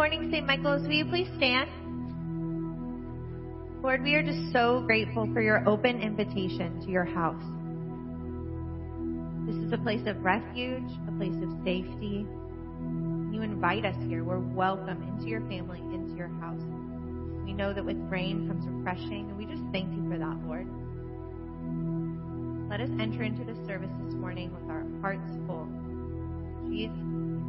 morning, St. Michael's. Will you please stand? Lord, we are just so grateful for your open invitation to your house. This is a place of refuge, a place of safety. You invite us here. We're welcome into your family, into your house. We know that with rain comes refreshing, and we just thank you for that, Lord. Let us enter into the service this morning with our hearts full. Jesus.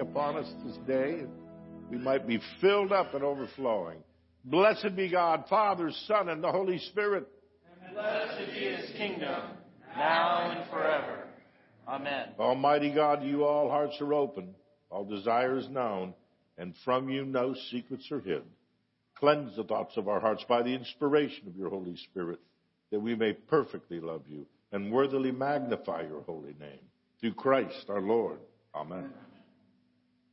Upon us this day. We might be filled up and overflowing. Blessed be God, Father, Son, and the Holy Spirit. And Blessed be his kingdom, now and forever. Amen. Almighty God, you all hearts are open, all desires known, and from you no secrets are hid. Cleanse the thoughts of our hearts by the inspiration of your Holy Spirit, that we may perfectly love you and worthily magnify your holy name. Through Christ our Lord. Amen.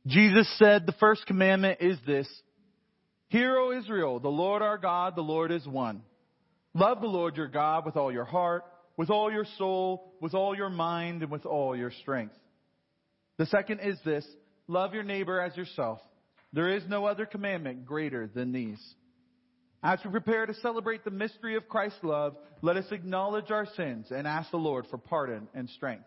Jesus said, The first commandment is this Hear, O Israel, the Lord our God, the Lord is one. Love the Lord your God with all your heart, with all your soul, with all your mind, and with all your strength. The second is this love your neighbor as yourself. There is no other commandment greater than these. As we prepare to celebrate the mystery of Christ's love, let us acknowledge our sins and ask the Lord for pardon and strength.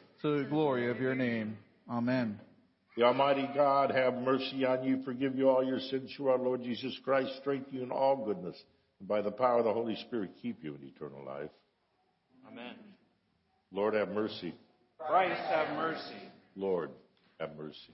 to the glory of your name. Amen. The Almighty God have mercy on you, forgive you all your sins through our Lord Jesus Christ, strengthen you in all goodness, and by the power of the Holy Spirit keep you in eternal life. Amen. Lord have mercy. Christ have mercy. Lord have mercy.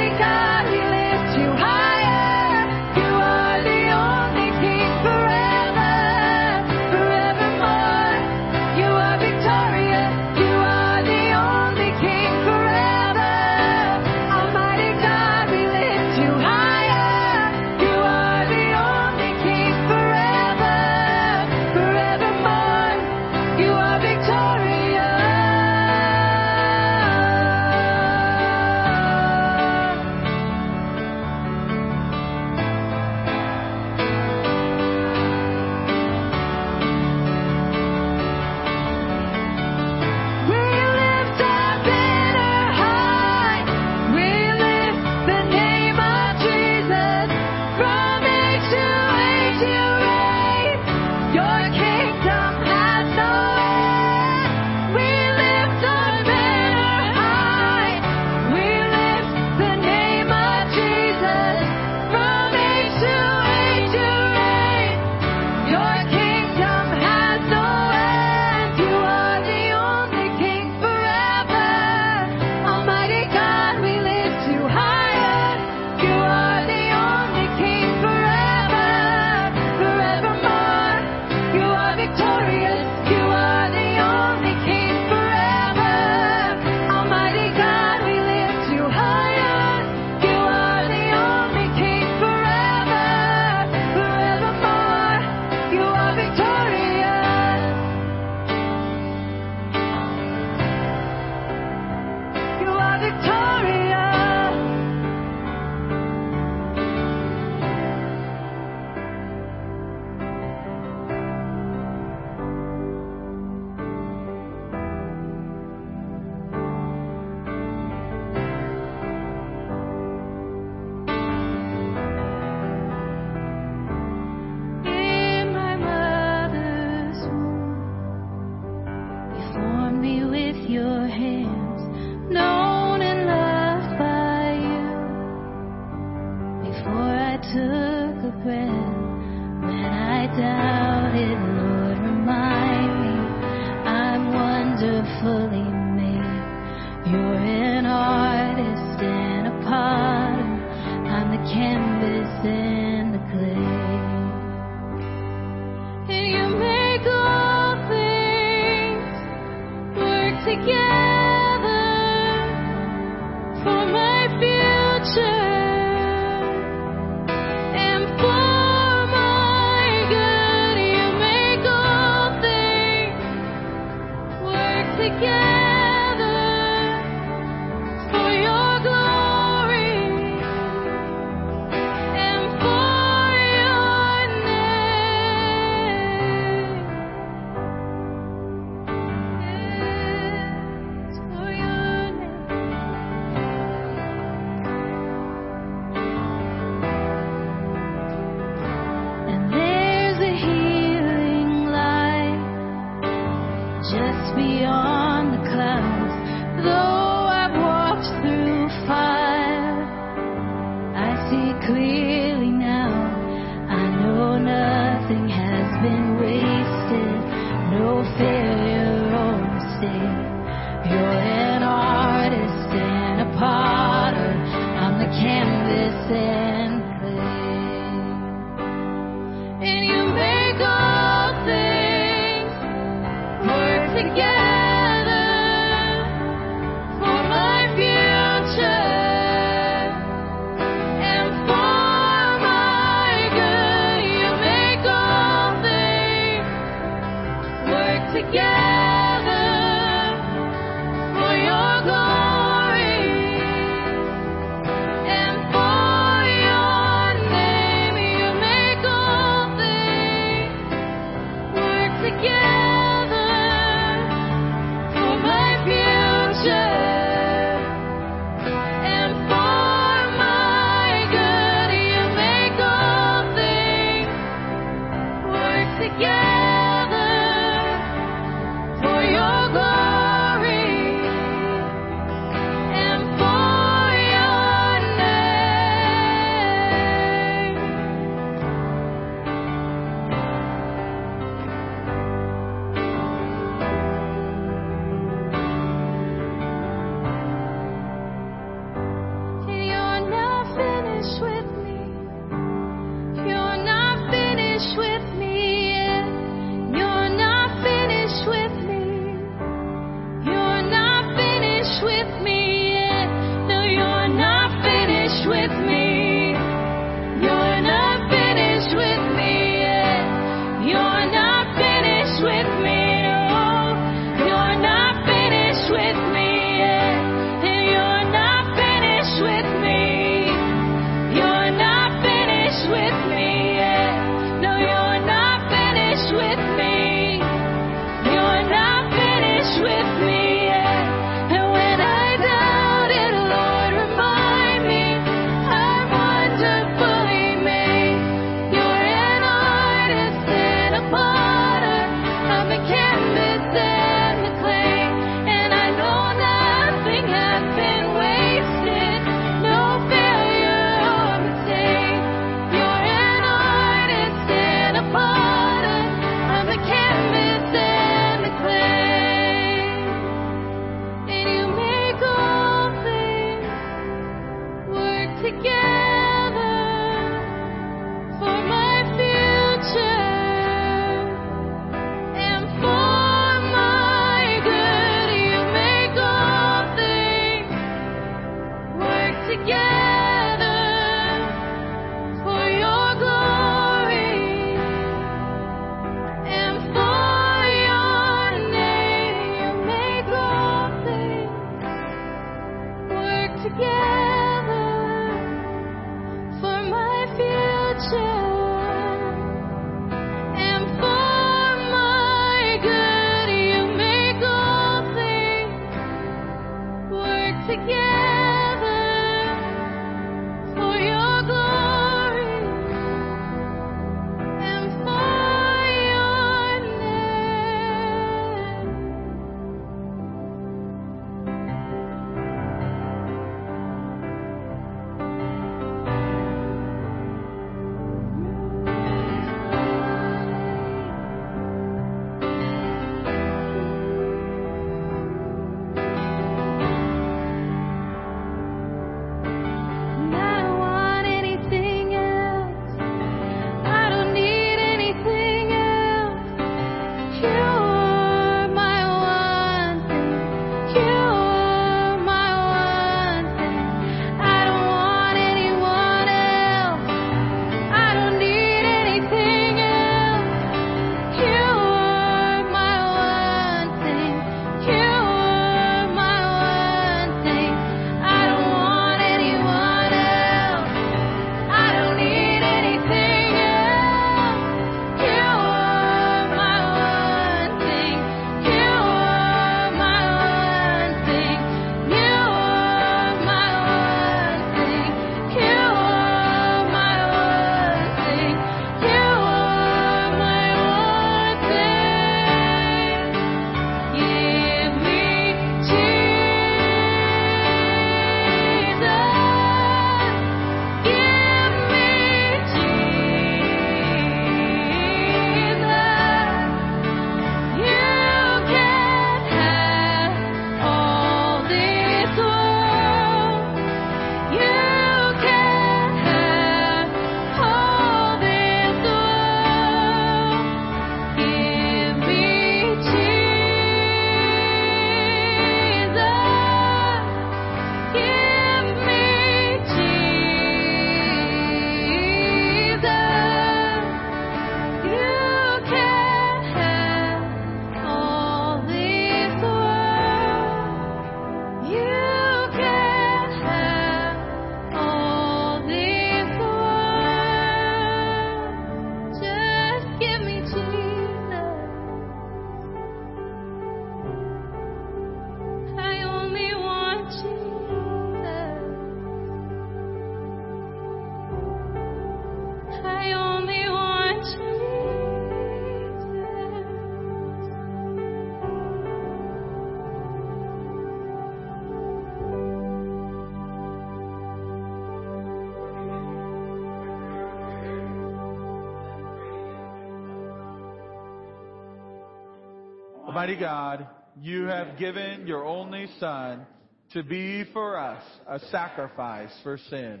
Almighty God, you have given your only Son to be for us a sacrifice for sin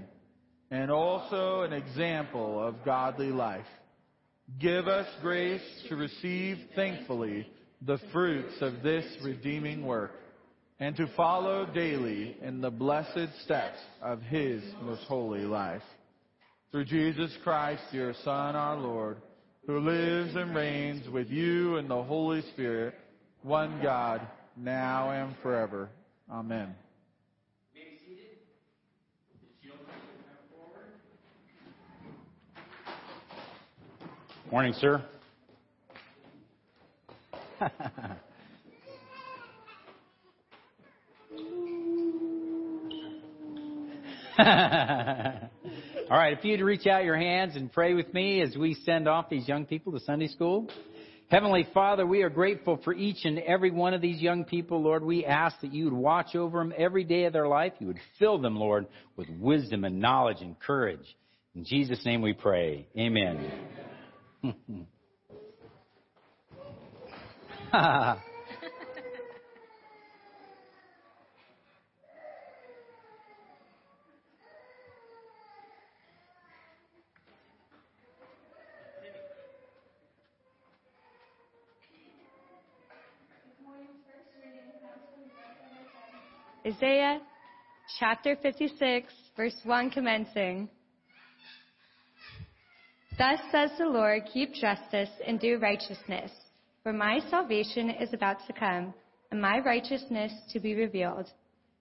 and also an example of godly life. Give us grace to receive thankfully the fruits of this redeeming work and to follow daily in the blessed steps of his most holy life. Through Jesus Christ, your Son, our Lord, who lives and reigns with you in the Holy Spirit, one God, now and forever. Amen. Morning, sir. All right, if you'd reach out your hands and pray with me as we send off these young people to Sunday school. Heavenly Father, we are grateful for each and every one of these young people, Lord. We ask that you would watch over them every day of their life. You would fill them, Lord, with wisdom and knowledge and courage. In Jesus' name we pray. Amen. Isaiah chapter 56, verse 1 commencing. Thus says the Lord, keep justice and do righteousness, for my salvation is about to come, and my righteousness to be revealed.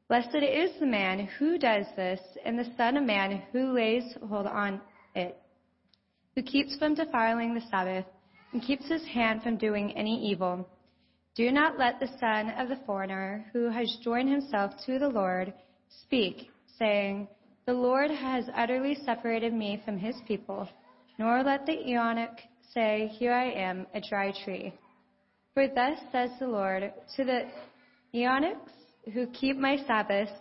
Blessed is the man who does this, and the Son of Man who lays hold on it, who keeps from defiling the Sabbath, and keeps his hand from doing any evil. Do not let the son of the foreigner who has joined himself to the Lord speak, saying, The Lord has utterly separated me from his people. Nor let the eunuch say, Here I am, a dry tree. For thus says the Lord to the eunuchs who keep my Sabbaths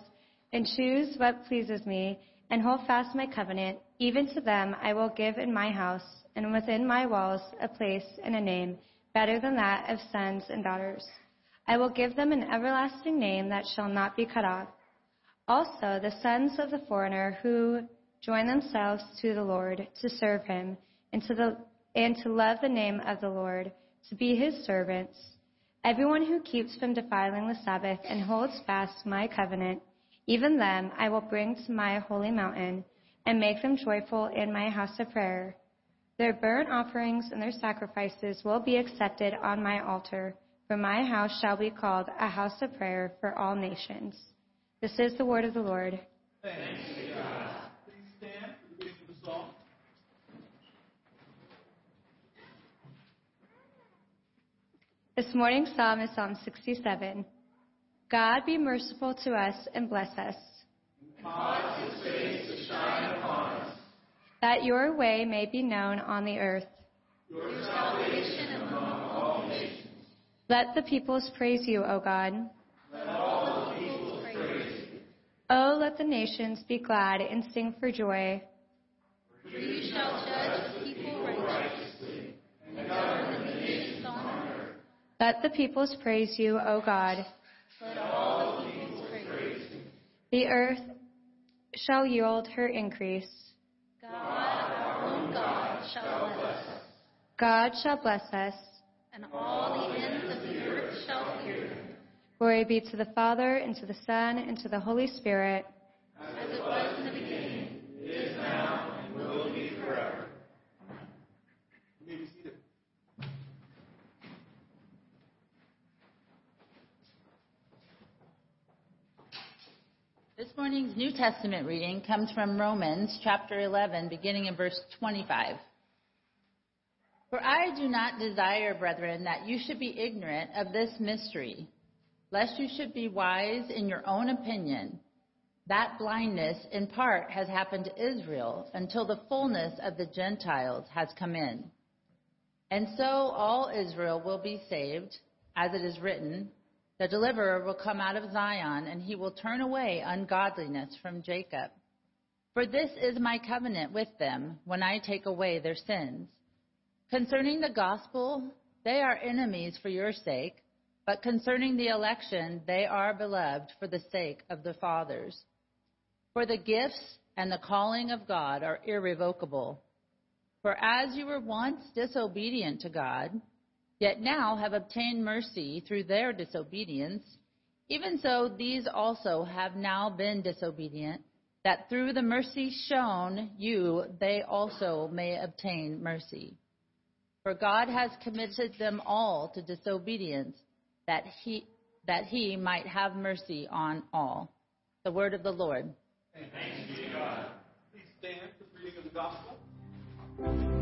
and choose what pleases me and hold fast my covenant, even to them I will give in my house and within my walls a place and a name better than that of sons and daughters. I will give them an everlasting name that shall not be cut off. Also, the sons of the foreigner who join themselves to the Lord to serve him and to, the, and to love the name of the Lord, to be his servants. Everyone who keeps from defiling the Sabbath and holds fast my covenant, even them I will bring to my holy mountain and make them joyful in my house of prayer. Their burnt offerings and their sacrifices will be accepted on my altar, for my house shall be called a house of prayer for all nations. This is the word of the Lord. Thanks be God. Please stand for the of the psalm. This morning's psalm is Psalm 67. God be merciful to us and bless us. Cause his face to shine upon us. That your way may be known on the earth. Your salvation among all nations. Let the peoples praise you, O God. Let all the peoples praise you. Oh, let the nations be glad and sing for joy. For you shall judge the people righteously and govern the nations on earth. Let the peoples praise you, O God. Let all the peoples praise you. The earth shall yield her increase. God, God, shall bless us, God shall bless us. and all the ends of the earth shall hear. Glory be to the Father, and to the Son, and to the Holy Spirit. as it was in the beginning, Is now and will be forever. You may be seated. This morning's New Testament reading comes from Romans chapter 11, beginning in verse 25. For I do not desire, brethren, that you should be ignorant of this mystery, lest you should be wise in your own opinion. That blindness, in part, has happened to Israel until the fullness of the Gentiles has come in. And so all Israel will be saved, as it is written, the deliverer will come out of Zion, and he will turn away ungodliness from Jacob. For this is my covenant with them when I take away their sins. Concerning the gospel, they are enemies for your sake, But concerning the election, they are beloved for the sake of the fathers. For the gifts and the calling of God are irrevocable. For as you were once disobedient to God, yet now have obtained mercy through their disobedience, even so these also have now been disobedient, that through the mercy shown you they also may obtain mercy. For God has committed them all to disobedience, that he, that he might have mercy on all. The word of the Lord. Thanks be to God. Please stand for the reading of the gospel.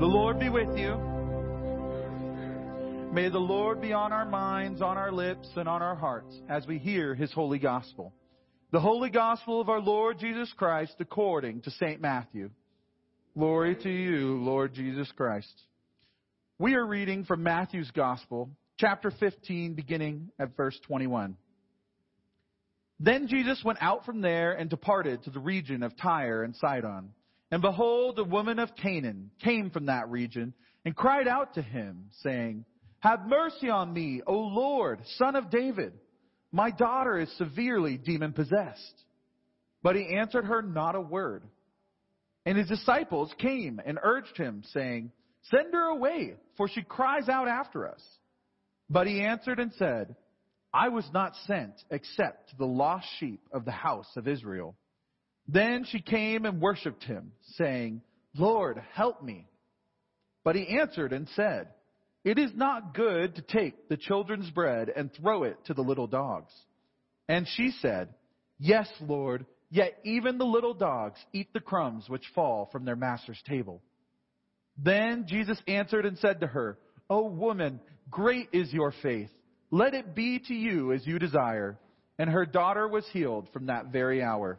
The Lord be with you. May the Lord be on our minds, on our lips, and on our hearts as we hear his holy gospel. The holy gospel of our Lord Jesus Christ according to St. Matthew. Glory to you, Lord Jesus Christ. We are reading from Matthew's gospel, chapter 15, beginning at verse 21. Then Jesus went out from there and departed to the region of Tyre and Sidon. And behold, a woman of Canaan came from that region and cried out to him, saying, Have mercy on me, O Lord, son of David. My daughter is severely demon possessed. But he answered her not a word. And his disciples came and urged him, saying, Send her away, for she cries out after us. But he answered and said, I was not sent except to the lost sheep of the house of Israel. Then she came and worshipped him, saying, Lord, help me. But he answered and said, It is not good to take the children's bread and throw it to the little dogs. And she said, Yes, Lord, yet even the little dogs eat the crumbs which fall from their master's table. Then Jesus answered and said to her, O woman, great is your faith. Let it be to you as you desire. And her daughter was healed from that very hour.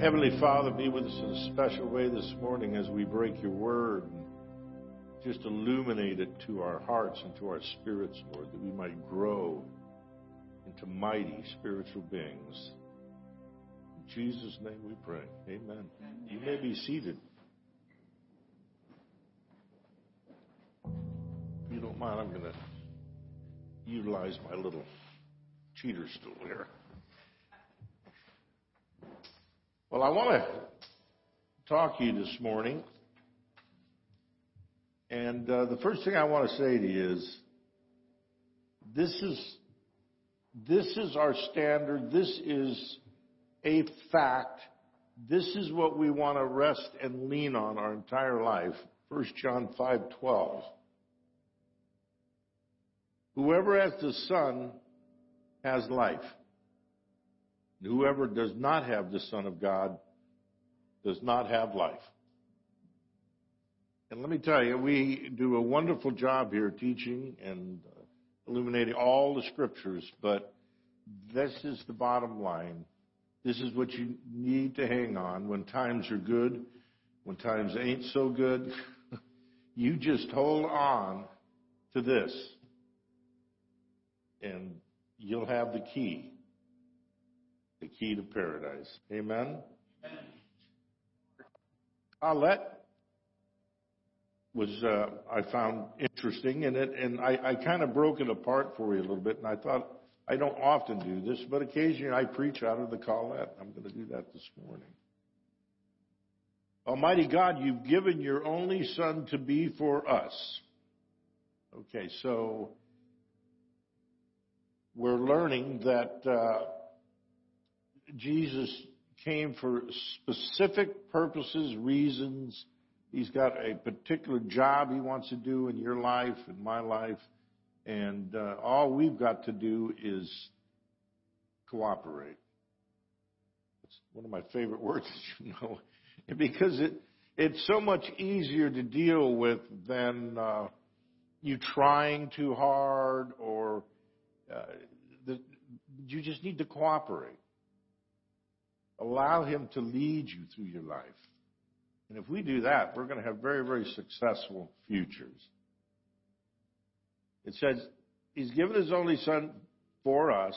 Heavenly Father, be with us in a special way this morning as we break your word and just illuminate it to our hearts and to our spirits, Lord, that we might grow into mighty spiritual beings. In Jesus' name we pray. Amen. You may be seated. If you don't mind, I'm going to utilize my little cheater stool here. Well, I want to talk to you this morning. And uh, the first thing I want to say to you is this is this is our standard. This is a fact. This is what we want to rest and lean on our entire life. 1 John 5:12. Whoever has the Son has life. Whoever does not have the Son of God does not have life. And let me tell you, we do a wonderful job here teaching and uh, illuminating all the scriptures, but this is the bottom line. This is what you need to hang on when times are good, when times ain't so good. you just hold on to this, and you'll have the key the key to paradise. Amen? Alet was uh, I found interesting in it, and I, I kind of broke it apart for you a little bit, and I thought I don't often do this, but occasionally I preach out of the Collect. I'm going to do that this morning. Almighty God, you've given your only Son to be for us. Okay, so we're learning that. Uh, Jesus came for specific purposes, reasons. He's got a particular job he wants to do in your life, in my life, and uh, all we've got to do is cooperate. It's one of my favorite words, you know, because it it's so much easier to deal with than uh, you trying too hard or uh, the, you just need to cooperate. Allow Him to lead you through your life. And if we do that, we're going to have very, very successful futures. It says, He's given His only Son for us,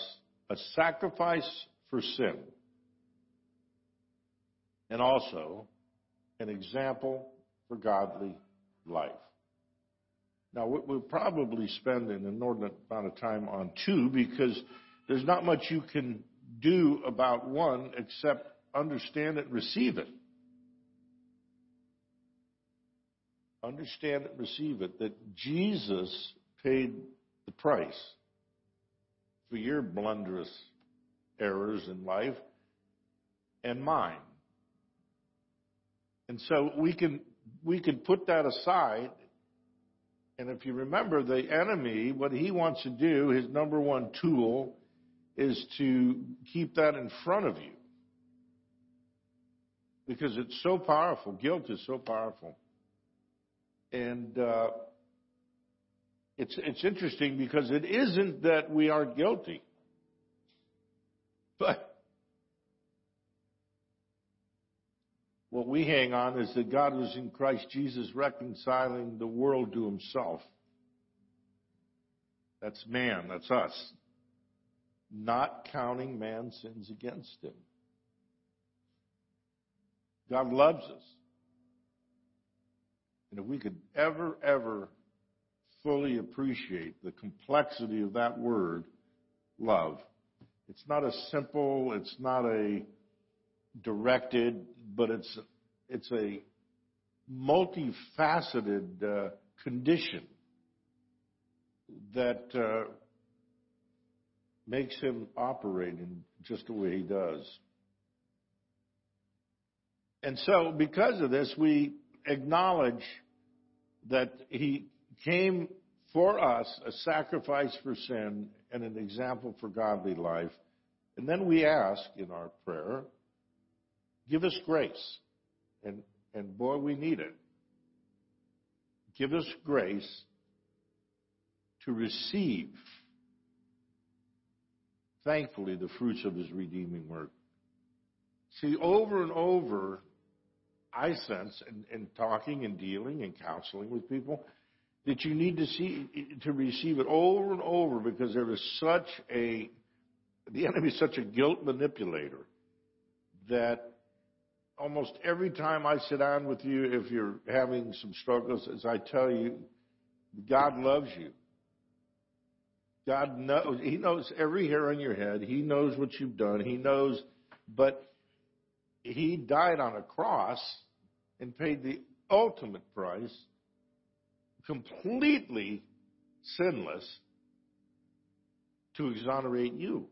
a sacrifice for sin, and also an example for godly life. Now, we'll probably spend an inordinate amount of time on two because there's not much you can do about one except understand it receive it. Understand it receive it that Jesus paid the price for your blunderous errors in life and mine. And so we can we can put that aside and if you remember the enemy, what he wants to do, his number one tool is to keep that in front of you. Because it's so powerful. Guilt is so powerful. And uh, it's, it's interesting because it isn't that we are guilty. But what we hang on is that God was in Christ Jesus reconciling the world to himself. That's man, that's us not counting man's sins against him. God loves us. And if we could ever, ever fully appreciate the complexity of that word, love, it's not a simple, it's not a directed, but it's, it's a multifaceted uh, condition that uh, makes him operate in just the way he does. And so, because of this, we acknowledge that he came for us a sacrifice for sin and an example for godly life. And then we ask in our prayer, give us grace. And, and boy, we need it. Give us grace to receive thankfully the fruits of his redeeming work. See, over and over, I sense, in, in talking and dealing and counseling with people, that you need to see to receive it over and over because there is such a the enemy is such a guilt manipulator that almost every time I sit down with you, if you're having some struggles, as I tell you, God loves you. God knows, He knows every hair on your head. He knows what you've done. He knows, but He died on a cross and paid the ultimate price, completely sinless, to exonerate you.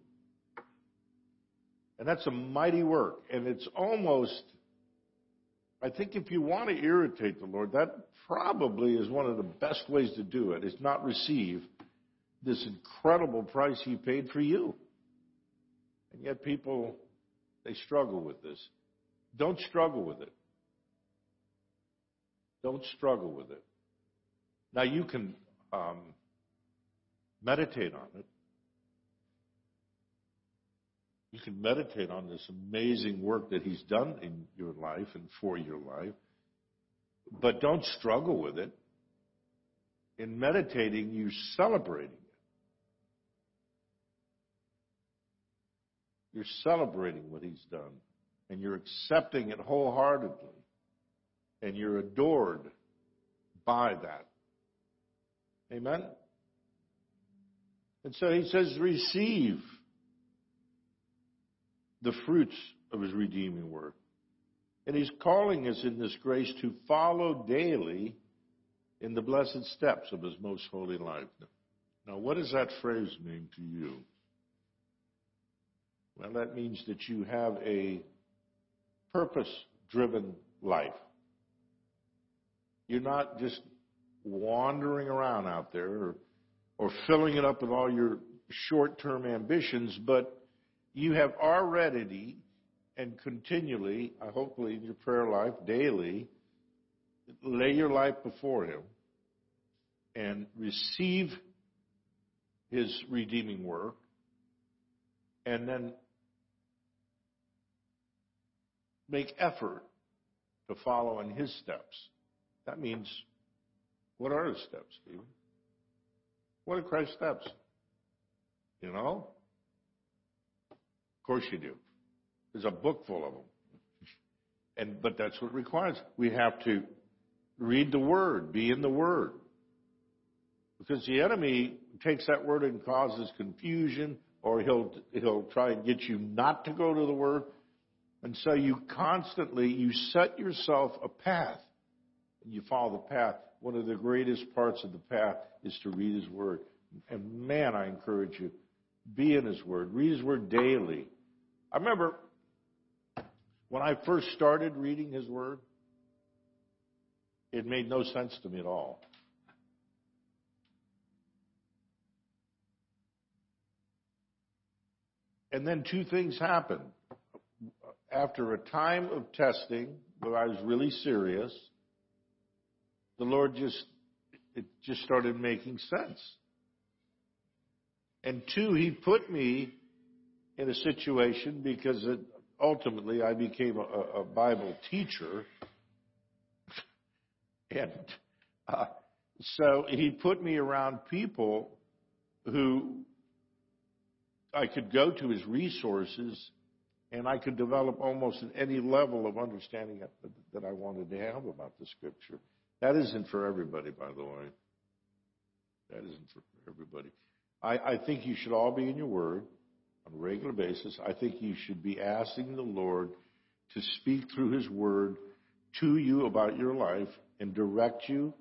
And that's a mighty work. And it's almost, I think if you want to irritate the Lord, that probably is one of the best ways to do it, is not receive this incredible price he paid for you. And yet people, they struggle with this. Don't struggle with it. Don't struggle with it. Now you can um, meditate on it. You can meditate on this amazing work that He's done in your life and for your life, but don't struggle with it. In meditating, you're celebrating You're celebrating what He's done, and you're accepting it wholeheartedly, and you're adored by that. Amen? And so He says, receive the fruits of his redeeming work. And he's calling us in this grace to follow daily in the blessed steps of his most holy life. Now, what does that phrase mean to you? Well, that means that you have a purpose driven life. You're not just wandering around out there or, or filling it up with all your short term ambitions, but you have already and continually, hopefully in your prayer life, daily, lay your life before Him and receive His redeeming work, and then make effort to follow in His steps. That means, what are His steps, Stephen? What are Christ's steps? You know? Of course you do. There's a book full of them. And, but that's what requires. We have to read the Word, be in the Word. Because the enemy takes that Word and causes confusion, or he'll, he'll try and get you not to go to the Word. And so you constantly, you set yourself a path. And you follow the path. One of the greatest parts of the path is to read His Word. And man, I encourage you, be in His Word. Read His Word daily. I remember when I first started reading His Word, it made no sense to me at all. And then two things happened. After a time of testing, where I was really serious, the Lord just, it just started making sense. And two, He put me in a situation because it, ultimately I became a, a, Bible teacher. And uh, so he put me around people who I could go to as resources and I could develop almost any level of understanding that, I wanted to have about the scripture. That isn't for everybody, by the way. That isn't for everybody. I, I think you should all be in your word on a regular basis, I think you should be asking the Lord to speak through His Word to you about your life and direct you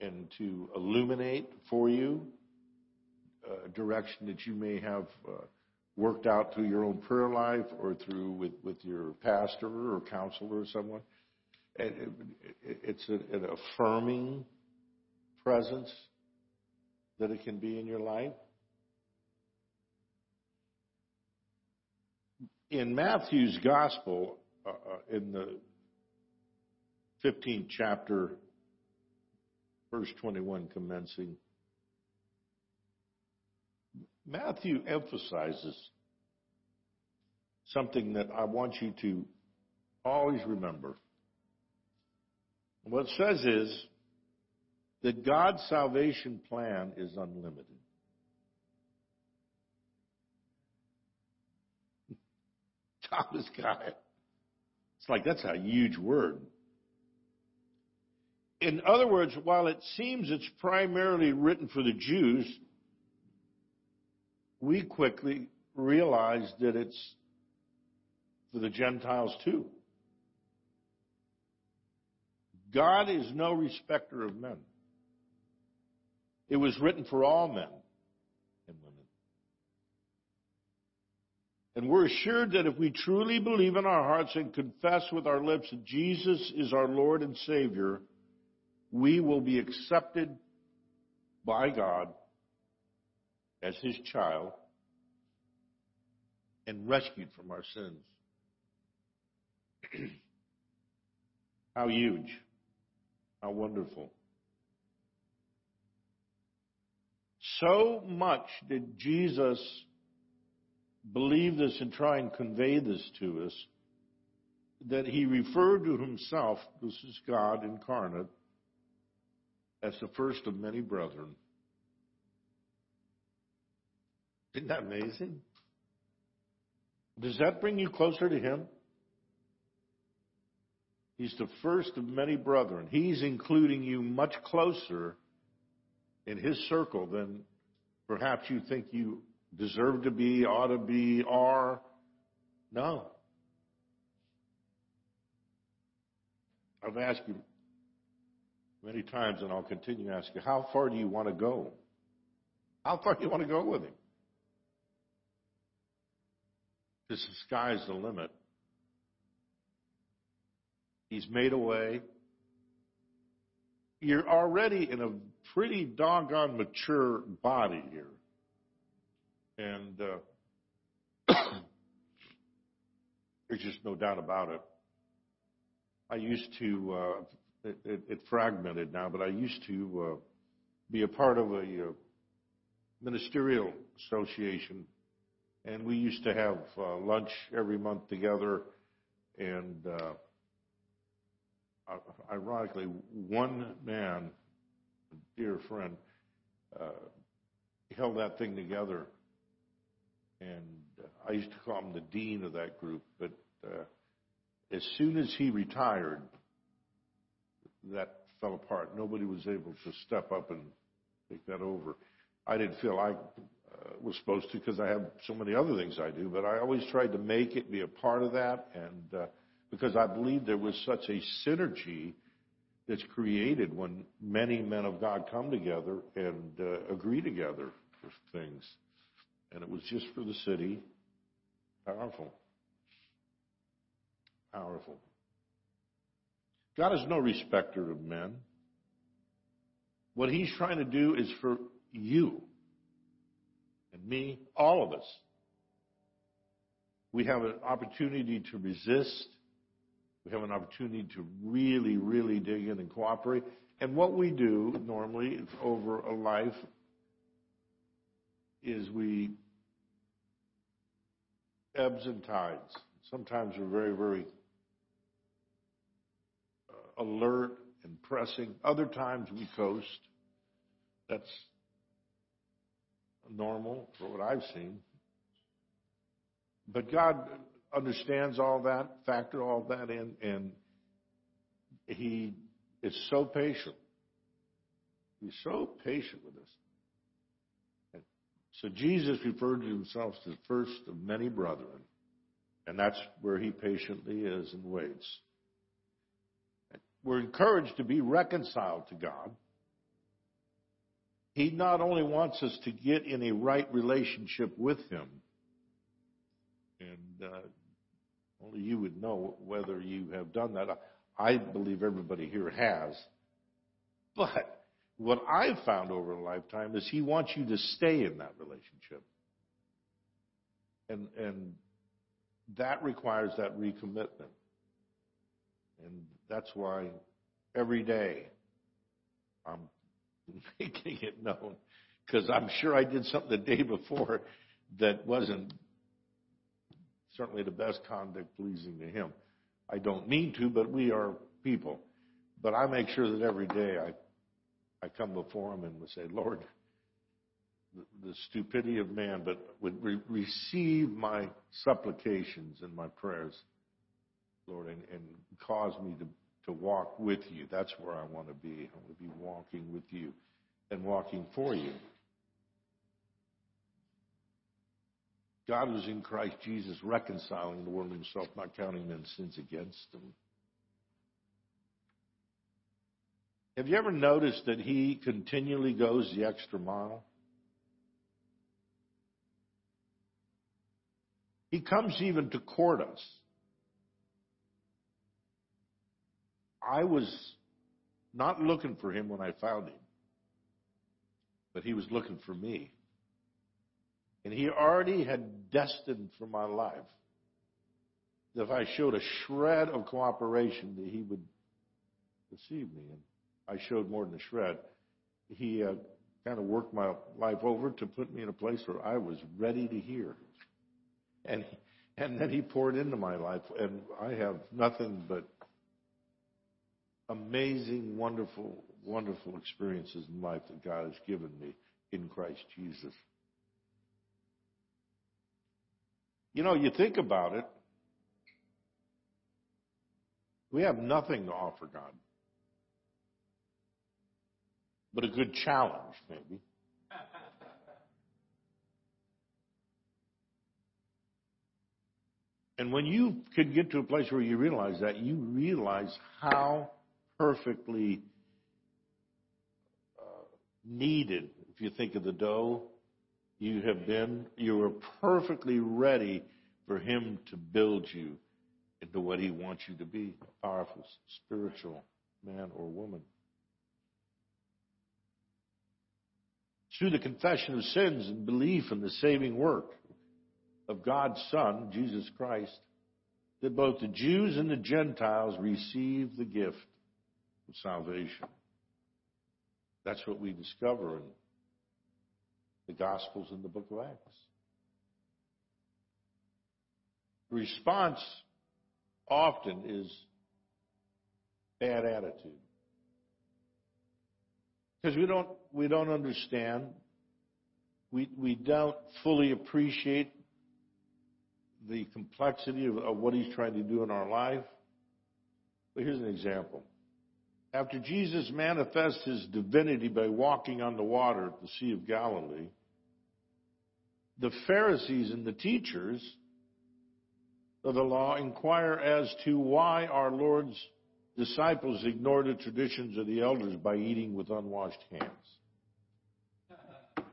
and to illuminate for you a direction that you may have uh, worked out through your own prayer life or through with, your pastor or counselor or someone. It's a, an affirming presence that it can be in your life. in Matthew's gospel, uh, uh, in the 15th chapter, verse 21 commencing, Matthew emphasizes something that I want you to always remember. What it says is that God's salvation plan is unlimited. Thomas got it. It's like that's a huge word. In other words, while it seems it's primarily written for the Jews, we quickly realize that it's for the Gentiles too. God is no respecter of men. It was written for all men and women. And we're assured that if we truly believe in our hearts and confess with our lips that Jesus is our Lord and Savior, we will be accepted by God as His child and rescued from our sins. How huge. How wonderful. So much did Jesus believe this and try and convey this to us that he referred to himself, this is God incarnate, as the first of many brethren. Isn't that amazing? Does that bring you closer to him? He's the first of many brethren. He's including you much closer in his circle than perhaps you think you deserve to be, ought to be, are. No. I've asked you many times, and I'll continue to ask you, how far do you want to go? How far do you want to go with him? This the sky's the limit. He's made a way. You're already in a pretty doggone mature body here. And uh, there's just no doubt about it. I used to, uh, it, it, it, fragmented now, but I used to uh, be a part of a uh, ministerial association, and we used to have uh, lunch every month together. And uh, ironically, one man, a dear friend, uh, held that thing together. And uh, I used to call him the dean of that group. But uh, as soon as he retired, that fell apart. Nobody was able to step up and take that over. I didn't feel I was supposed to because I have so many other things I do, but I always tried to make it be a part of that. And uh, because I believe there was such a synergy that's created when many men of God come together and uh, agree together for things. And it was just for the city. Powerful. Powerful. God is no respecter of men. What he's trying to do is for you and me, all of us. We have an opportunity to resist we have an opportunity to really, really dig in and cooperate. And what we do normally over a life is we ebbs and tides. Sometimes we're very, very uh, alert and pressing. Other times we coast. That's normal for what I've seen. But God understands all that, factor all that in, and he is so patient. He's so patient with us. So Jesus referred to himself as the first of many brethren, and that's where he patiently is and waits. We're encouraged to be reconciled to God. He not only wants us to get in a right relationship with him, and uh, only you would know whether you have done that. I believe everybody here has. But what I've found over a lifetime is he wants you to stay in that relationship. And, and that requires that recommitment. And that's why every day I'm making it known. Because I'm sure I did something the day before that wasn't certainly the best conduct pleasing to Him. I don't mean to, but we are people. But I make sure that every day I, I come before Him and say, Lord, the, the stupidity of man, but would re- receive my supplications and my prayers, Lord, and, and cause me to, to walk with you. That's where I want to be. I want to be walking with you and walking for you. God was in Christ Jesus reconciling the world himself, not counting men's sins against them. Have you ever noticed that he continually goes the extra mile? He comes even to court us. I was not looking for him when I found him, but he was looking for me. And he already had destined for my life that if I showed a shred of cooperation, that he would deceive me. And I showed more than a shred. He uh, kind of worked my life over to put me in a place where I was ready to hear. And and then he poured into my life, and I have nothing but amazing, wonderful, wonderful experiences in life that God has given me in Christ Jesus. You know, you think about it, we have nothing to offer God. But a good challenge, maybe. And when you can get to a place where you realize that, you realize how perfectly uh, needed, if you think of the dough, you have been. You are perfectly ready for Him to build you into what He wants you to be a powerful, spiritual man or woman. Through the confession of sins and belief in the saving work of God's Son, Jesus Christ, that both the Jews and the Gentiles receive the gift salvation. That's what we discover in the Gospels and the book of Acts. The response often is bad attitude. Because we don't, we don't understand, we, we don't fully appreciate the complexity of, of what he's trying to do in our life. But here's an example. After Jesus manifests his divinity by walking on the water at the Sea of Galilee, the Pharisees and the teachers of the law inquire as to why our Lord's disciples ignored the traditions of the elders by eating with unwashed hands.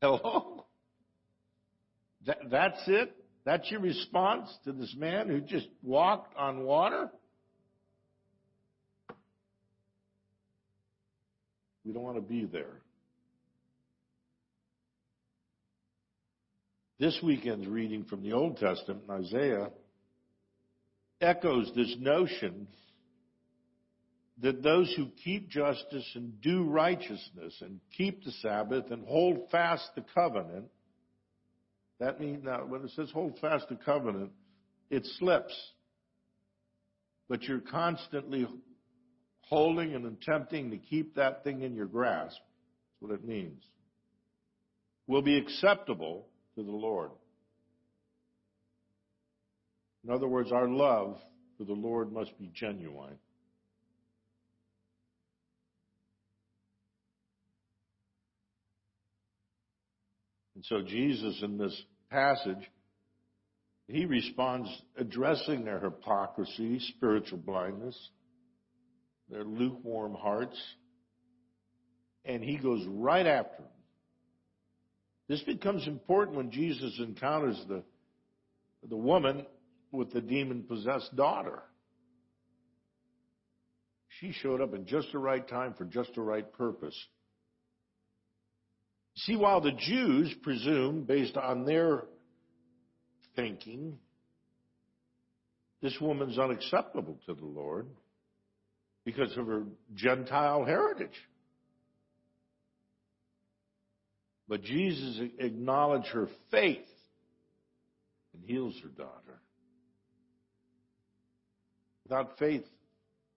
Hello? That, that's it? That's your response to this man who just walked on water? We don't want to be there. This weekend's reading from the Old Testament Isaiah echoes this notion that those who keep justice and do righteousness and keep the Sabbath and hold fast the covenant, that means now when it says hold fast the covenant, it slips. But you're constantly holding and attempting to keep that thing in your grasp. That's what it means. Will be acceptable to the Lord. In other words, our love for the Lord must be genuine. And so Jesus in this passage, he responds addressing their hypocrisy, spiritual blindness, their lukewarm hearts, and he goes right after them. This becomes important when Jesus encounters the, the woman with the demon possessed daughter. She showed up in just the right time for just the right purpose. See, while the Jews presume, based on their thinking, this woman's unacceptable to the Lord because of her Gentile heritage. But Jesus acknowledged her faith. And heals her daughter. Without faith,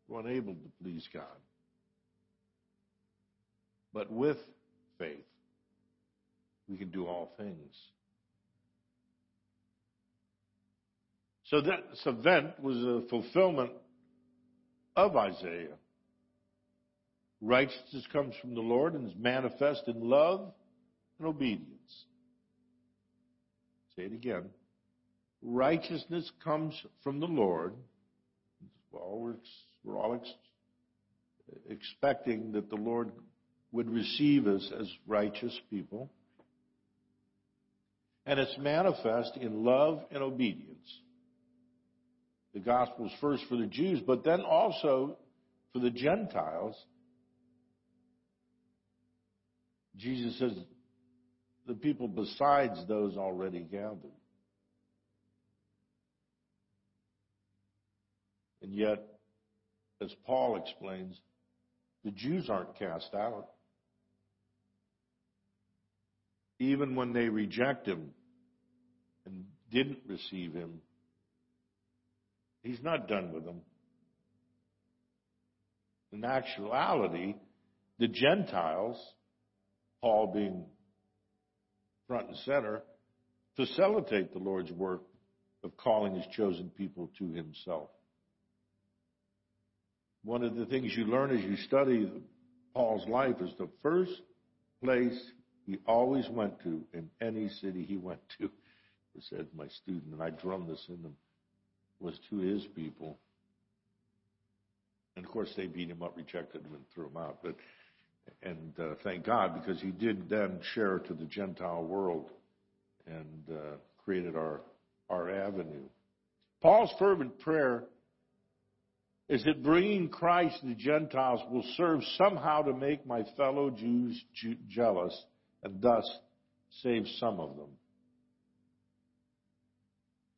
we're unable to please God. But with faith, we can do all things. So this event was a fulfillment of Isaiah. Righteousness comes from the Lord and is manifest in love and obedience. Say it again. Righteousness comes from the Lord. Well, we're, we're all ex- expecting that the Lord would receive us as righteous people. And it's manifest in love and obedience. The gospel is first for the Jews, but then also for the Gentiles. Jesus says, the people besides those already gathered. And yet, as Paul explains, the Jews aren't cast out. Even when they reject him and didn't receive him, he's not done with them. In actuality, the Gentiles, Paul being front and center, facilitate the Lord's work of calling his chosen people to himself. One of the things you learn as you study Paul's life is the first place he always went to in any city he went to, said my student, and I drummed this in them, was to his people. And of course, they beat him up, rejected him, and threw him out. But and uh, thank God because he did then share to the Gentile world and uh, created our our avenue. Paul's fervent prayer is that bringing Christ to the Gentiles will serve somehow to make my fellow Jews jealous and thus save some of them.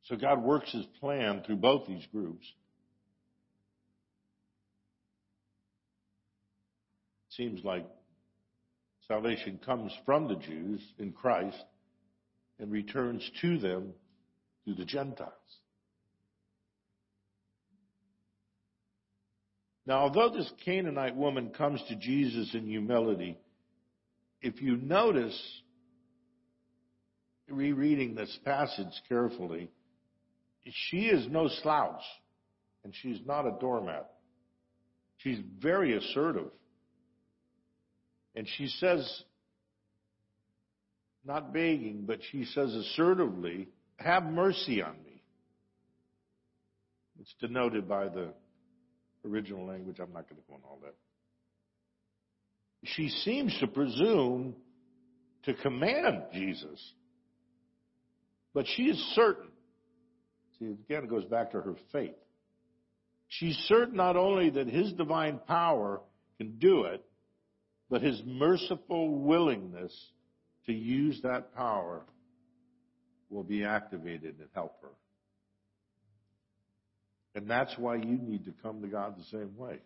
So God works his plan through both these groups. Seems like salvation comes from the Jews in Christ and returns to them through the Gentiles. Now, although this Canaanite woman comes to Jesus in humility, if you notice, rereading this passage carefully, she is no slouch and she's not a doormat. She's very assertive. And she says, not begging, but she says assertively, have mercy on me. It's denoted by the original language. I'm not going to go on all that. She seems to presume to command Jesus, but she is certain. See, again, it goes back to her faith. She's certain not only that his divine power can do it, but his merciful willingness to use that power will be activated and help her. And that's why you need to come to God the same way.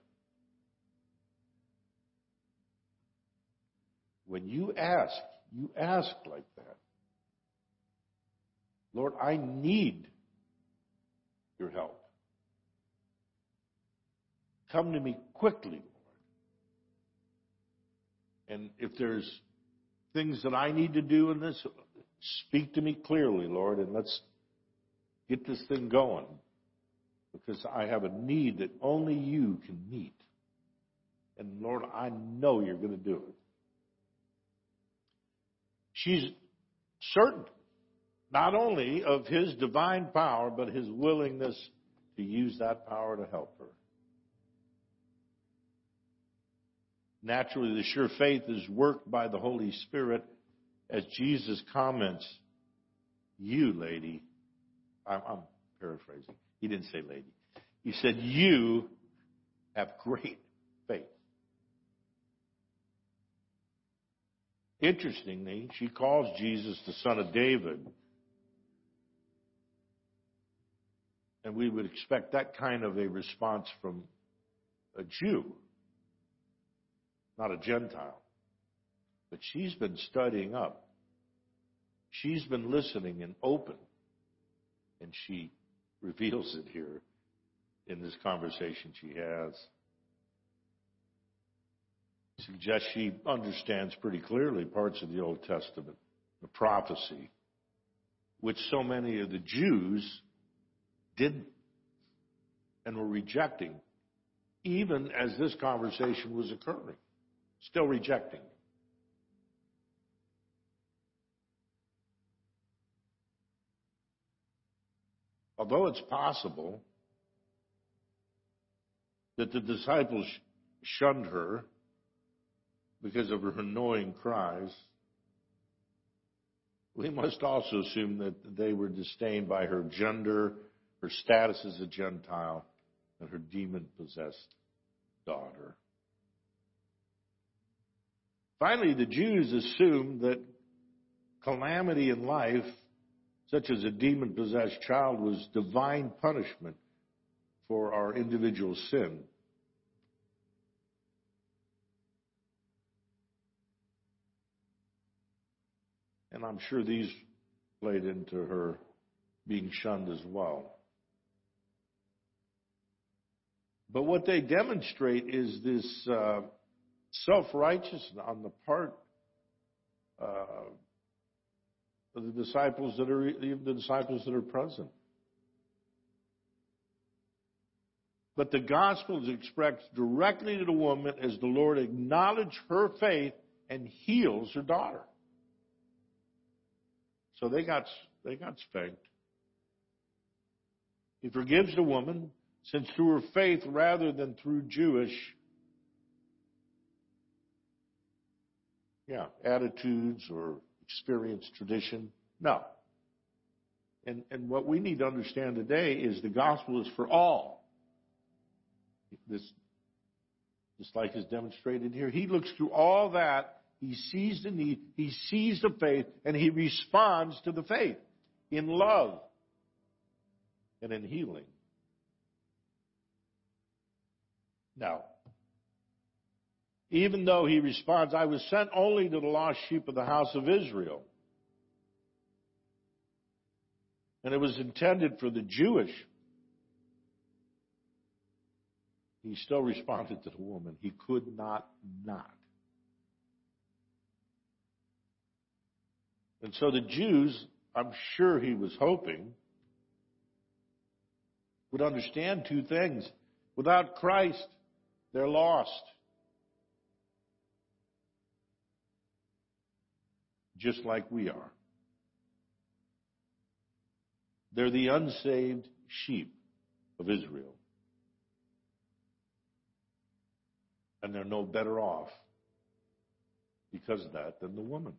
When you ask, you ask like that. Lord, I need your help. Come to me quickly, Lord. And if there's things that I need to do in this, speak to me clearly, Lord, and let's get this thing going. Because I have a need that only you can meet. And Lord, I know you're going to do it. She's certain not only of his divine power, but his willingness to use that power to help her. Naturally, the sure faith is worked by the Holy Spirit as Jesus comments, You, lady, I'm, I'm paraphrasing. He didn't say lady. He said, You have great faith. Interestingly, she calls Jesus the son of David. And we would expect that kind of a response from a Jew, not a Gentile. But she's been studying up. She's been listening and open And she reveals it here in this conversation she has. Suggests she understands pretty clearly parts of the Old Testament, the prophecy, which so many of the Jews did and were rejecting, even as this conversation was occurring. Still rejecting. Although it's possible that the disciples shunned her because of her annoying cries, we must also assume that they were disdained by her gender, her status as a Gentile, and her demon possessed daughter. Finally, the Jews assumed that calamity in life such as a demon possessed child, was divine punishment for our individual sin. And I'm sure these played into her being shunned as well. But what they demonstrate is this uh, self righteousness on the part uh, of the disciples that are even the disciples that are present. But the gospel is expressed directly to the woman as the Lord acknowledged her faith and heals her daughter. So they got they got spanked. He forgives the woman since through her faith rather than through Jewish yeah, attitudes or experience, tradition. No. And, and what we need to understand today is the gospel is for all. This, just like is demonstrated here. He looks through all that. He sees the need. He sees the faith and he responds to the faith in love and in healing. Now, even though he responds, I was sent only to the lost sheep of the house of Israel. And it was intended for the Jewish. He still responded to the woman. He could not not. And so the Jews, I'm sure he was hoping, would understand two things. Without Christ, they're lost. just like we are. They're the unsaved sheep of Israel. And they're no better off because of that than the woman.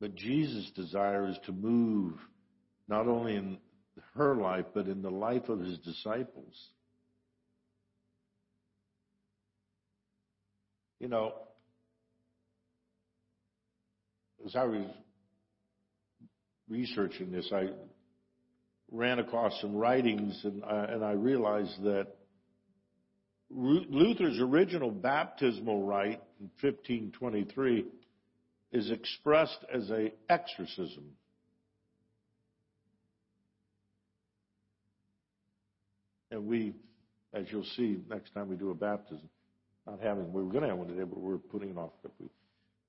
But Jesus' desire is to move not only in her life, but in the life of his disciples. You know, as I was researching this, I ran across some writings and I, and I realized that Luther's original baptismal rite in 1523 is expressed as a exorcism. And we, as you'll see next time we do a baptism, not having, we were going to have one today, but we're putting it off.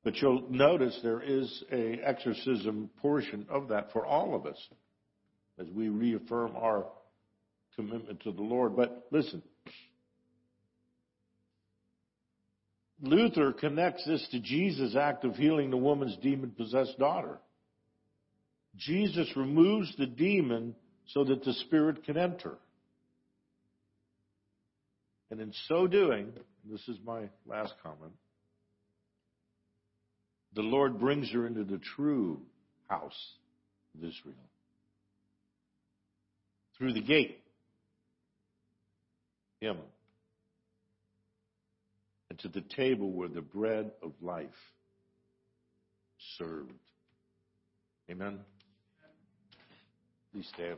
But you'll notice there is a exorcism portion of that for all of us as we reaffirm our commitment to the Lord. But listen, Luther connects this to Jesus' act of healing the woman's demon possessed daughter. Jesus removes the demon so that the spirit can enter. And in so doing, this is my last comment, the Lord brings her into the true house of Israel. Through the gate. Him. And to the table where the bread of life served. Amen. Please stand.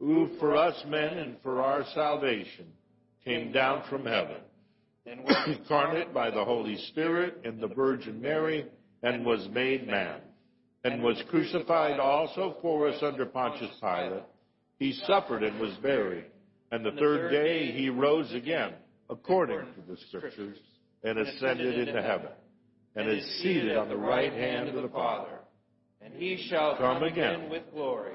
who for us men and for our salvation came down from heaven, and was incarnate by the Holy Spirit in the Virgin Mary, and was made man, and was crucified also for us under Pontius Pilate. He suffered and was buried, and the third day he rose again, according to the Scriptures, and ascended into heaven, and is seated on the right hand of the Father. And he shall Come again with glory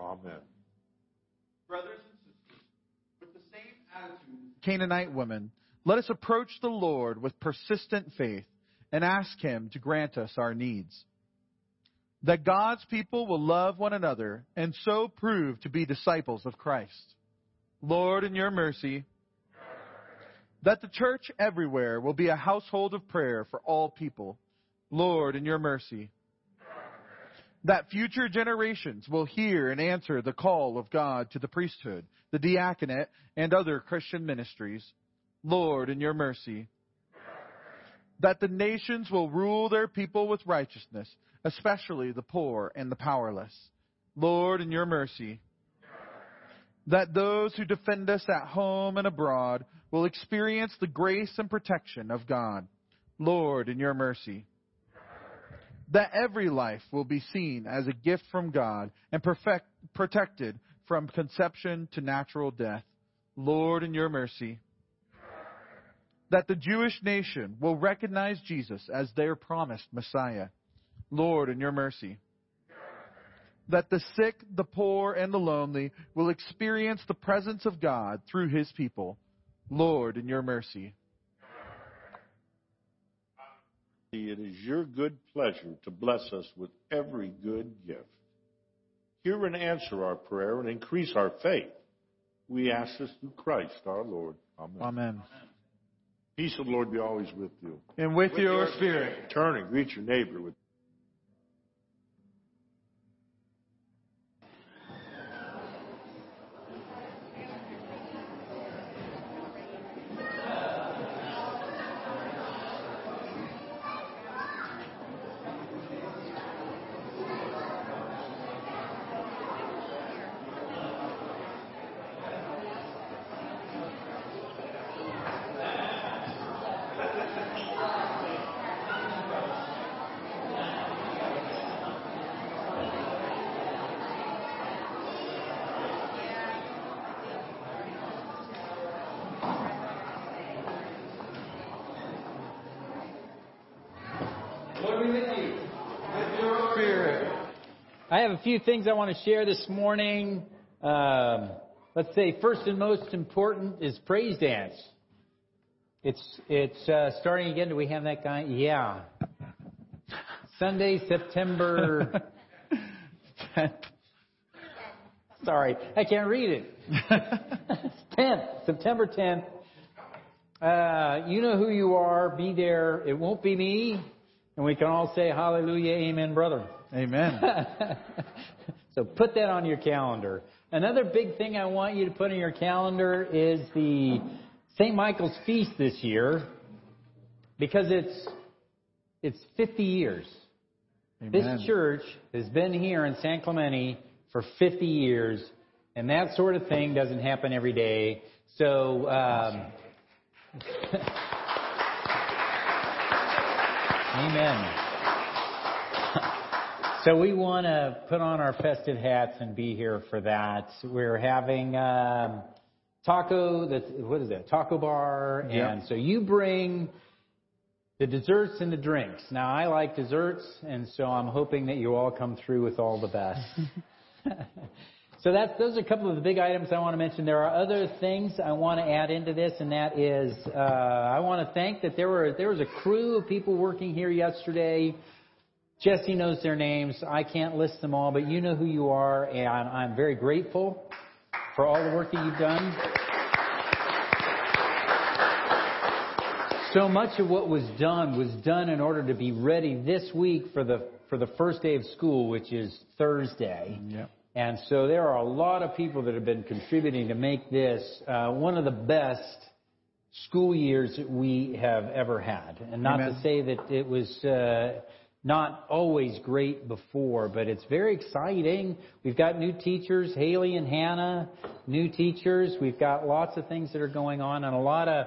Amen. Brothers and sisters, with the same attitude Canaanite women, let us approach the Lord with persistent faith and ask Him to grant us our needs. That God's people will love one another and so prove to be disciples of Christ. Lord, in your mercy, that the church everywhere will be a household of prayer for all people. Lord, in your mercy, that future generations will hear and answer the call of God to the priesthood, the diaconate, and other Christian ministries. Lord, in your mercy, that the nations will rule their people with righteousness, especially the poor and the powerless. Lord, in your mercy, that those who defend us at home and abroad will experience the grace and protection of God. Lord, in your mercy, that every life will be seen as a gift from God and perfect, protected from conception to natural death. Lord, in your mercy, that the Jewish nation will recognize Jesus as their promised Messiah. Lord, in your mercy, that the sick, the poor, and the lonely will experience the presence of God through his people. Lord, in your mercy. It is your good pleasure to bless us with every good gift. Hear and answer our prayer and increase our faith. We ask this through Christ our Lord. Amen. Amen. Peace of the Lord be always with you. And with, your spirit. Turn and greet your neighbor with Spirit. I have a few things I want to share this morning. Um, let's say first and most important is praise dance. It's it's uh, starting again. Do we have that guy? Yeah. Sunday, September. Sorry, I can't read it. It's 10th, September 10th. Uh, you know who you are. Be there. It won't be me. And we can all say hallelujah, amen, brother. Amen. so put that on your calendar. Another big thing I want you to put on your calendar is the St. Michael's feast this year because it's it's 50 years. Amen. This church has been here in San Clemente for 50 years, and that sort of thing doesn't happen every day. So, um, amen. So we want to put on our festive hats and be here for that. We're having um, taco. That's what is that? Taco bar. Yeah. And so you bring the desserts and the drinks. Now I like desserts, and so I'm hoping that you all come through with all the best. so that's those are a couple of the big items I want to mention. There are other things I want to add into this, and that is uh, I want to thank that there were there was a crew of people working here yesterday. Jesse knows their names. I can't list them all, but you know who you are, and I'm very grateful for all the work that you've done. So much of what was done was done in order to be ready this week for the for the first day of school, which is Thursday. Yep. And so there are a lot of people that have been contributing to make this uh, one of the best school years that we have ever had. And not Amen. to say that it was uh, not always great before, but it's very exciting. We've got new teachers, Haley and Hannah, new teachers. We've got lots of things that are going on and a lot of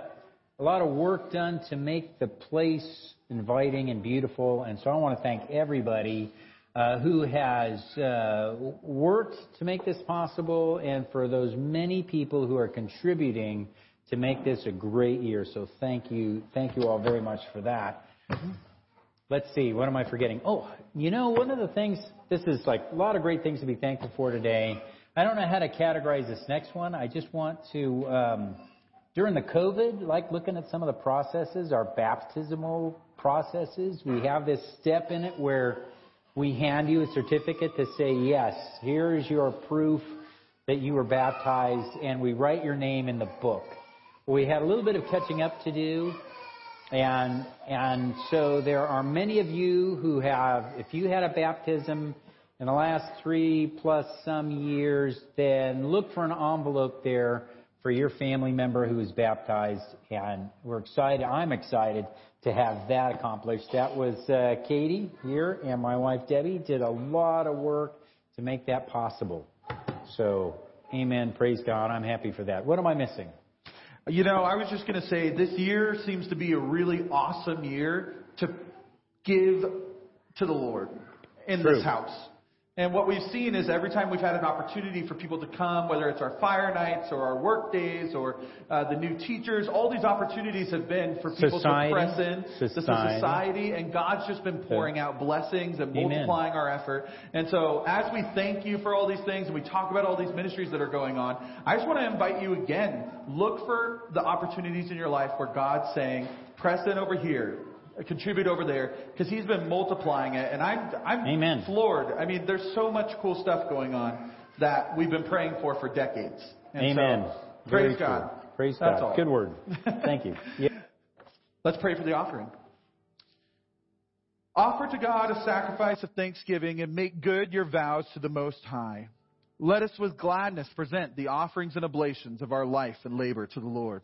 a lot of work done to make the place inviting and beautiful. And so I want to thank everybody uh, who has uh, worked to make this possible, and for those many people who are contributing to make this a great year. So thank you, thank you all very much for that. Let's see, what am I forgetting? Oh, you know, one of the things, this is like a lot of great things to be thankful for today. I don't know how to categorize this next one. I just want to, um, during the COVID, like looking at some of the processes, our baptismal processes, we have this step in it where we hand you a certificate to say, yes, here is your proof that you were baptized, and we write your name in the book. We had a little bit of catching up to do. And, and so there are many of you who have, if you had a baptism in the last three plus some years, then look for an envelope there for your family member who is baptized. And we're excited, I'm excited to have that accomplished. That was uh, Katie here and my wife Debbie did a lot of work to make that possible. So, amen, praise God, I'm happy for that. What am I missing? You know, I was just going to say this year seems to be a really awesome year to give to the Lord in True. this house. And what we've seen is every time we've had an opportunity for people to come, whether it's our fire nights or our work days or uh, the new teachers, all these opportunities have been for people Society. to press in. This is Society. society, and God's just been pouring out blessings and Amen. multiplying our effort. And so, as we thank you for all these things and we talk about all these ministries that are going on, I just want to invite you again look for the opportunities in your life where God's saying, press in over here. Contribute over there because he's been multiplying it, and I'm I'm Amen. floored. I mean, there's so much cool stuff going on that we've been praying for for decades. And so, Amen. praise Very God. true. Praise That's God. all. Good word. Thank you. Yeah. Let's pray for the offering. Offer to God a sacrifice of thanksgiving and make good your vows to the Most High. Let us with gladness present the offerings and oblations of our life and labor to the Lord.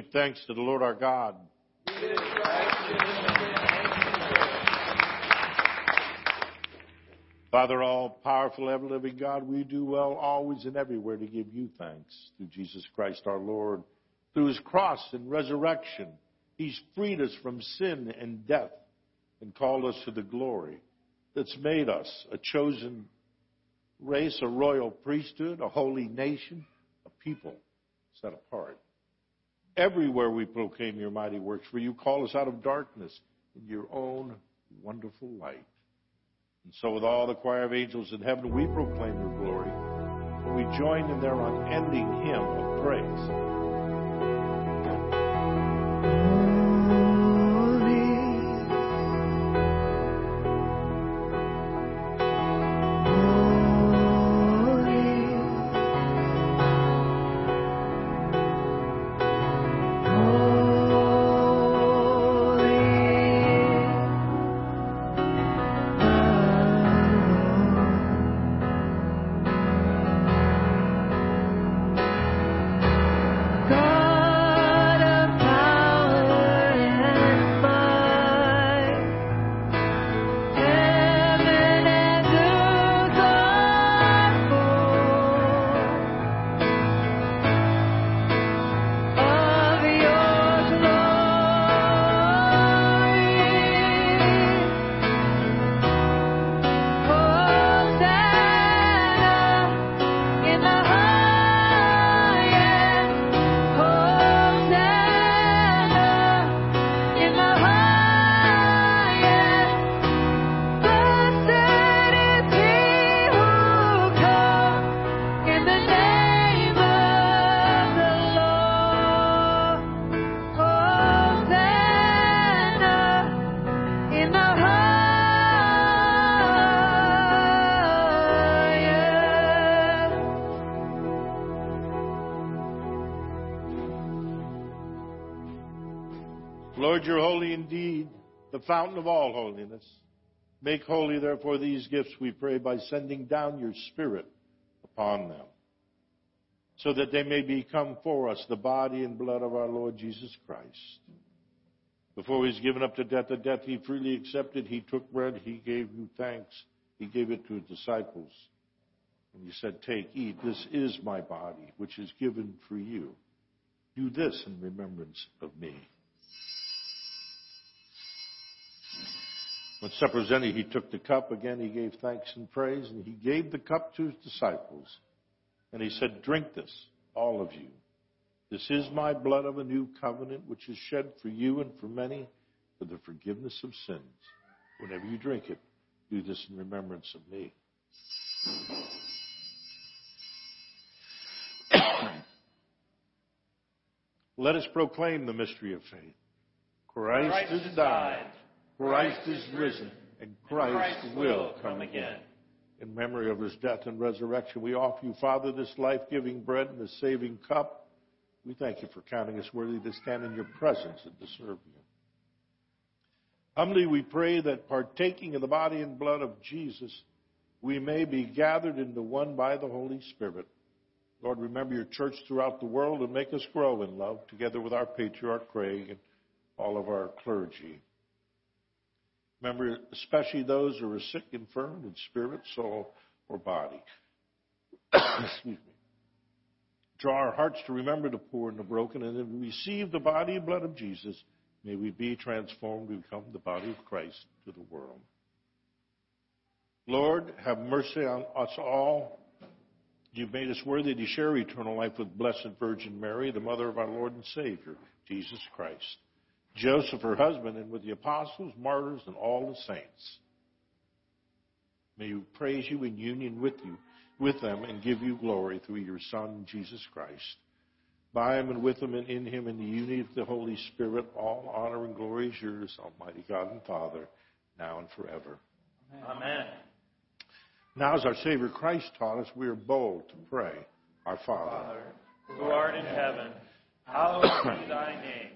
give thanks to the Lord our God. Father, all powerful, ever living God, we do well always and everywhere to give you thanks through Jesus Christ our Lord. Through his cross and resurrection, he's freed us from sin and death and called us to the glory that's made us a chosen race, a royal priesthood, a holy nation, a people set apart. Everywhere we proclaim your mighty works, for you call us out of darkness in your own wonderful light. And so, with all the choir of angels in heaven, we proclaim your glory, and we join in their unending hymn of praise. Lord, you're holy indeed, the fountain of all holiness. Make holy, therefore, these gifts, we pray, by sending down your Spirit upon them, so that they may become for us the body and blood of our Lord Jesus Christ. Before he was given up to death, the death he freely accepted, he took bread, he gave you thanks, he gave it to his disciples, and he said, Take, eat, this is my body, which is given for you. Do this in remembrance of me. When supper was ended, he took the cup. Again, he gave thanks and praise, and he gave the cup to his disciples. And he said, Drink this, all of you. This is my blood of a new covenant, which is shed for you and for many for the forgiveness of sins. Whenever you drink it, do this in remembrance of me. Let us proclaim the mystery of faith. Christ, Christ has died, Christ is risen, and Christ, will come again. In memory of his death and resurrection, we offer you, Father, this life giving bread and this saving cup. We thank you for counting us worthy to stand in your presence and to serve you. Humbly we pray that partaking of the body and blood of Jesus, we may be gathered into one by the Holy Spirit. Lord, remember your church throughout the world and make us grow in love together with our patriarch Craig and all of our clergy. Remember especially those who are sick, infirm in spirit, soul, or body. Excuse me. Draw our hearts to remember the poor and the broken, and then receive the body and blood of Jesus. May we be transformed to become the body of Christ to the world. Lord, have mercy on us all. You've made us worthy to share eternal life with Blessed Virgin Mary, the mother of our Lord and Savior, Jesus Christ. Joseph, her husband, and with the apostles, martyrs, and all the saints. May we praise you in union with you, with them, and give you glory through your Son, Jesus Christ. By him and with him and in him in the unity of the Holy Spirit, all honor and glory is yours, Almighty God and Father, now and forever. Amen. Now, as our Savior Christ taught us, we are bold to pray, Our Father, Father, who art in heaven, hallowed be thy name.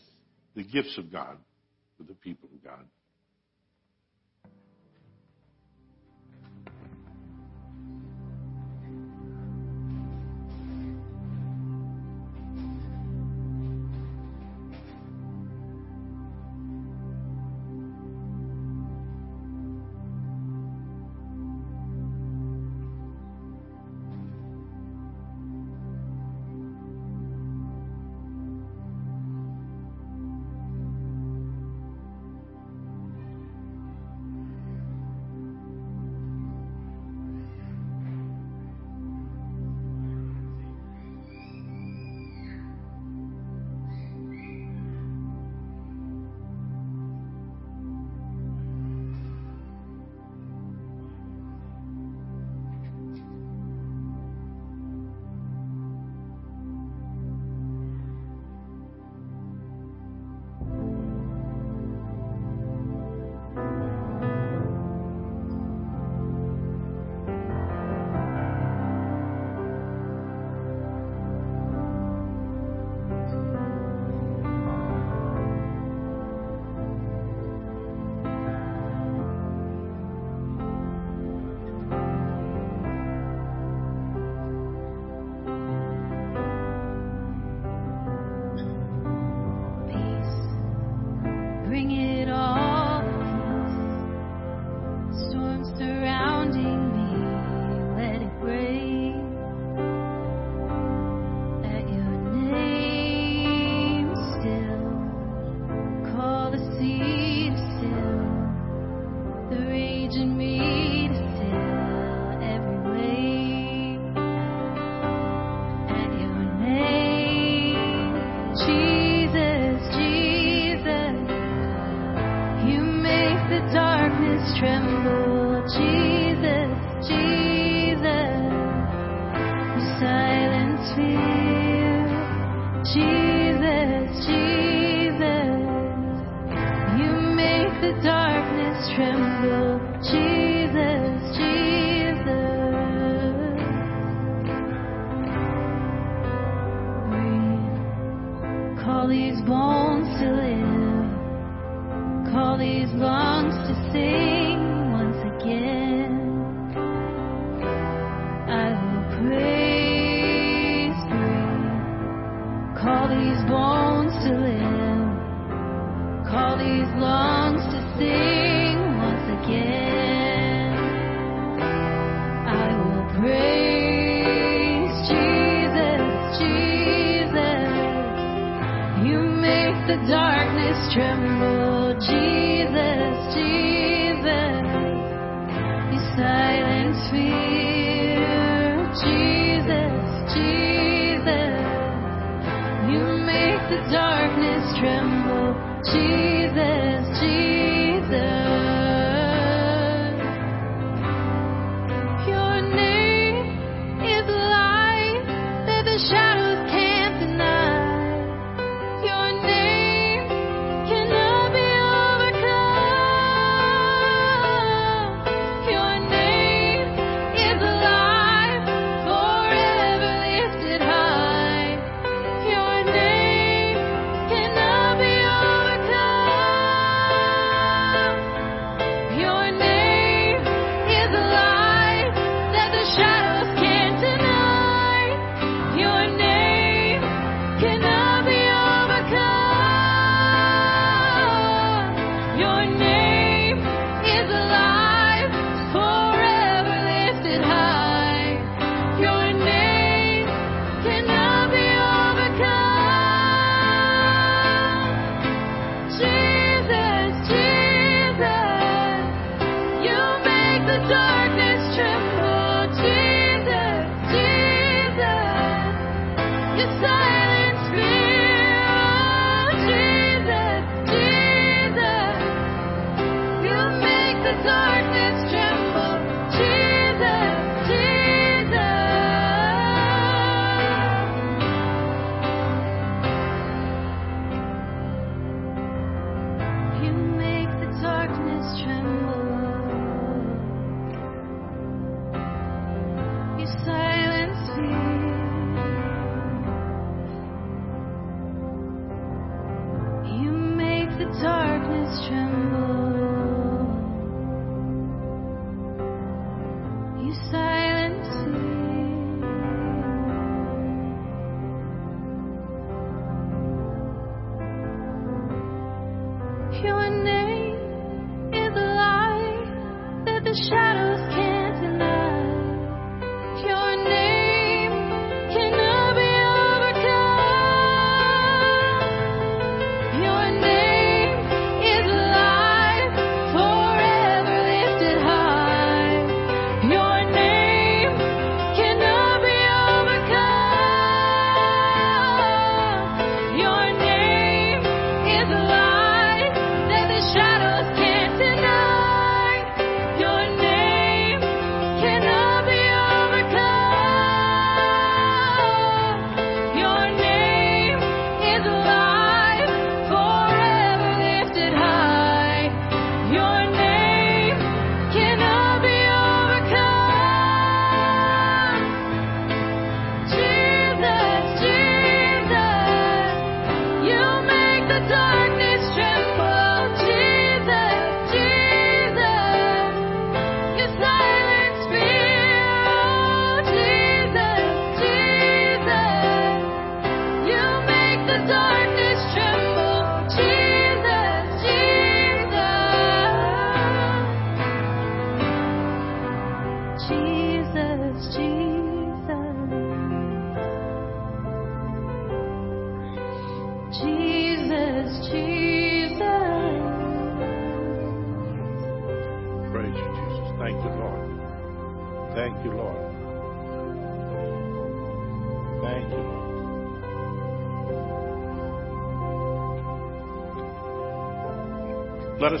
The gifts of God for the people of God.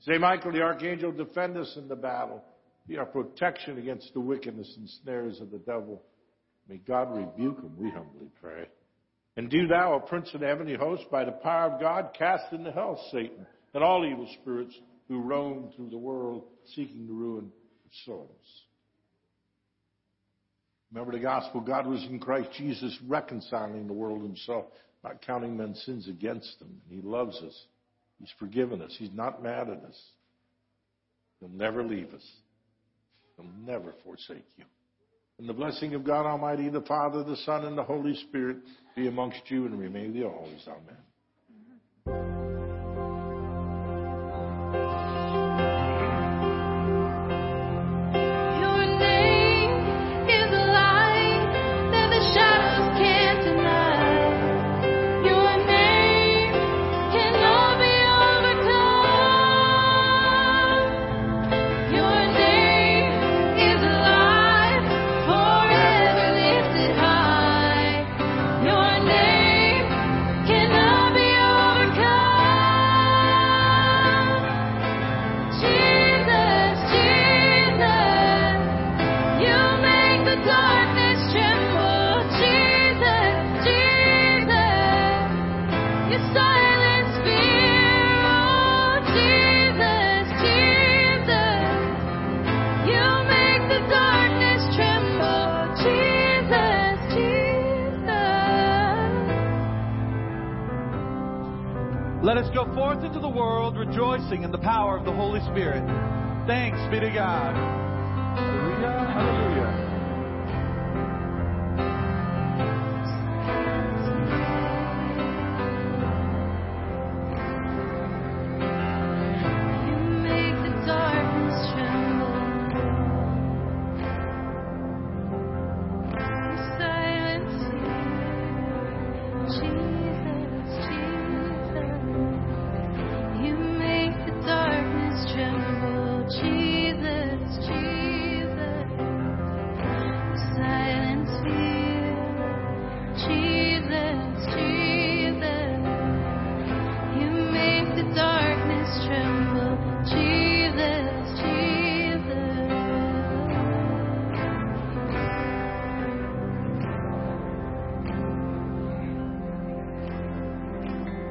Saint Michael the Archangel, defend us in the battle. Be our protection against the wickedness and snares of the devil. May God rebuke him, we humbly pray. And do thou, O Prince of the heavenly host, by the power of God, cast into hell Satan and all evil spirits who roam through the world seeking the ruin of souls. Remember the gospel, God was in Christ Jesus reconciling the world himself, not counting men's sins against them. And he loves us. He's forgiven us. He's not mad at us. He'll never leave us. He'll never forsake you. And the blessing of God Almighty, the Father, the Son, and the Holy Spirit be amongst you and remain with you always. Amen. Let us go forth into the world rejoicing in the power of the Holy Spirit. Thanks be to God.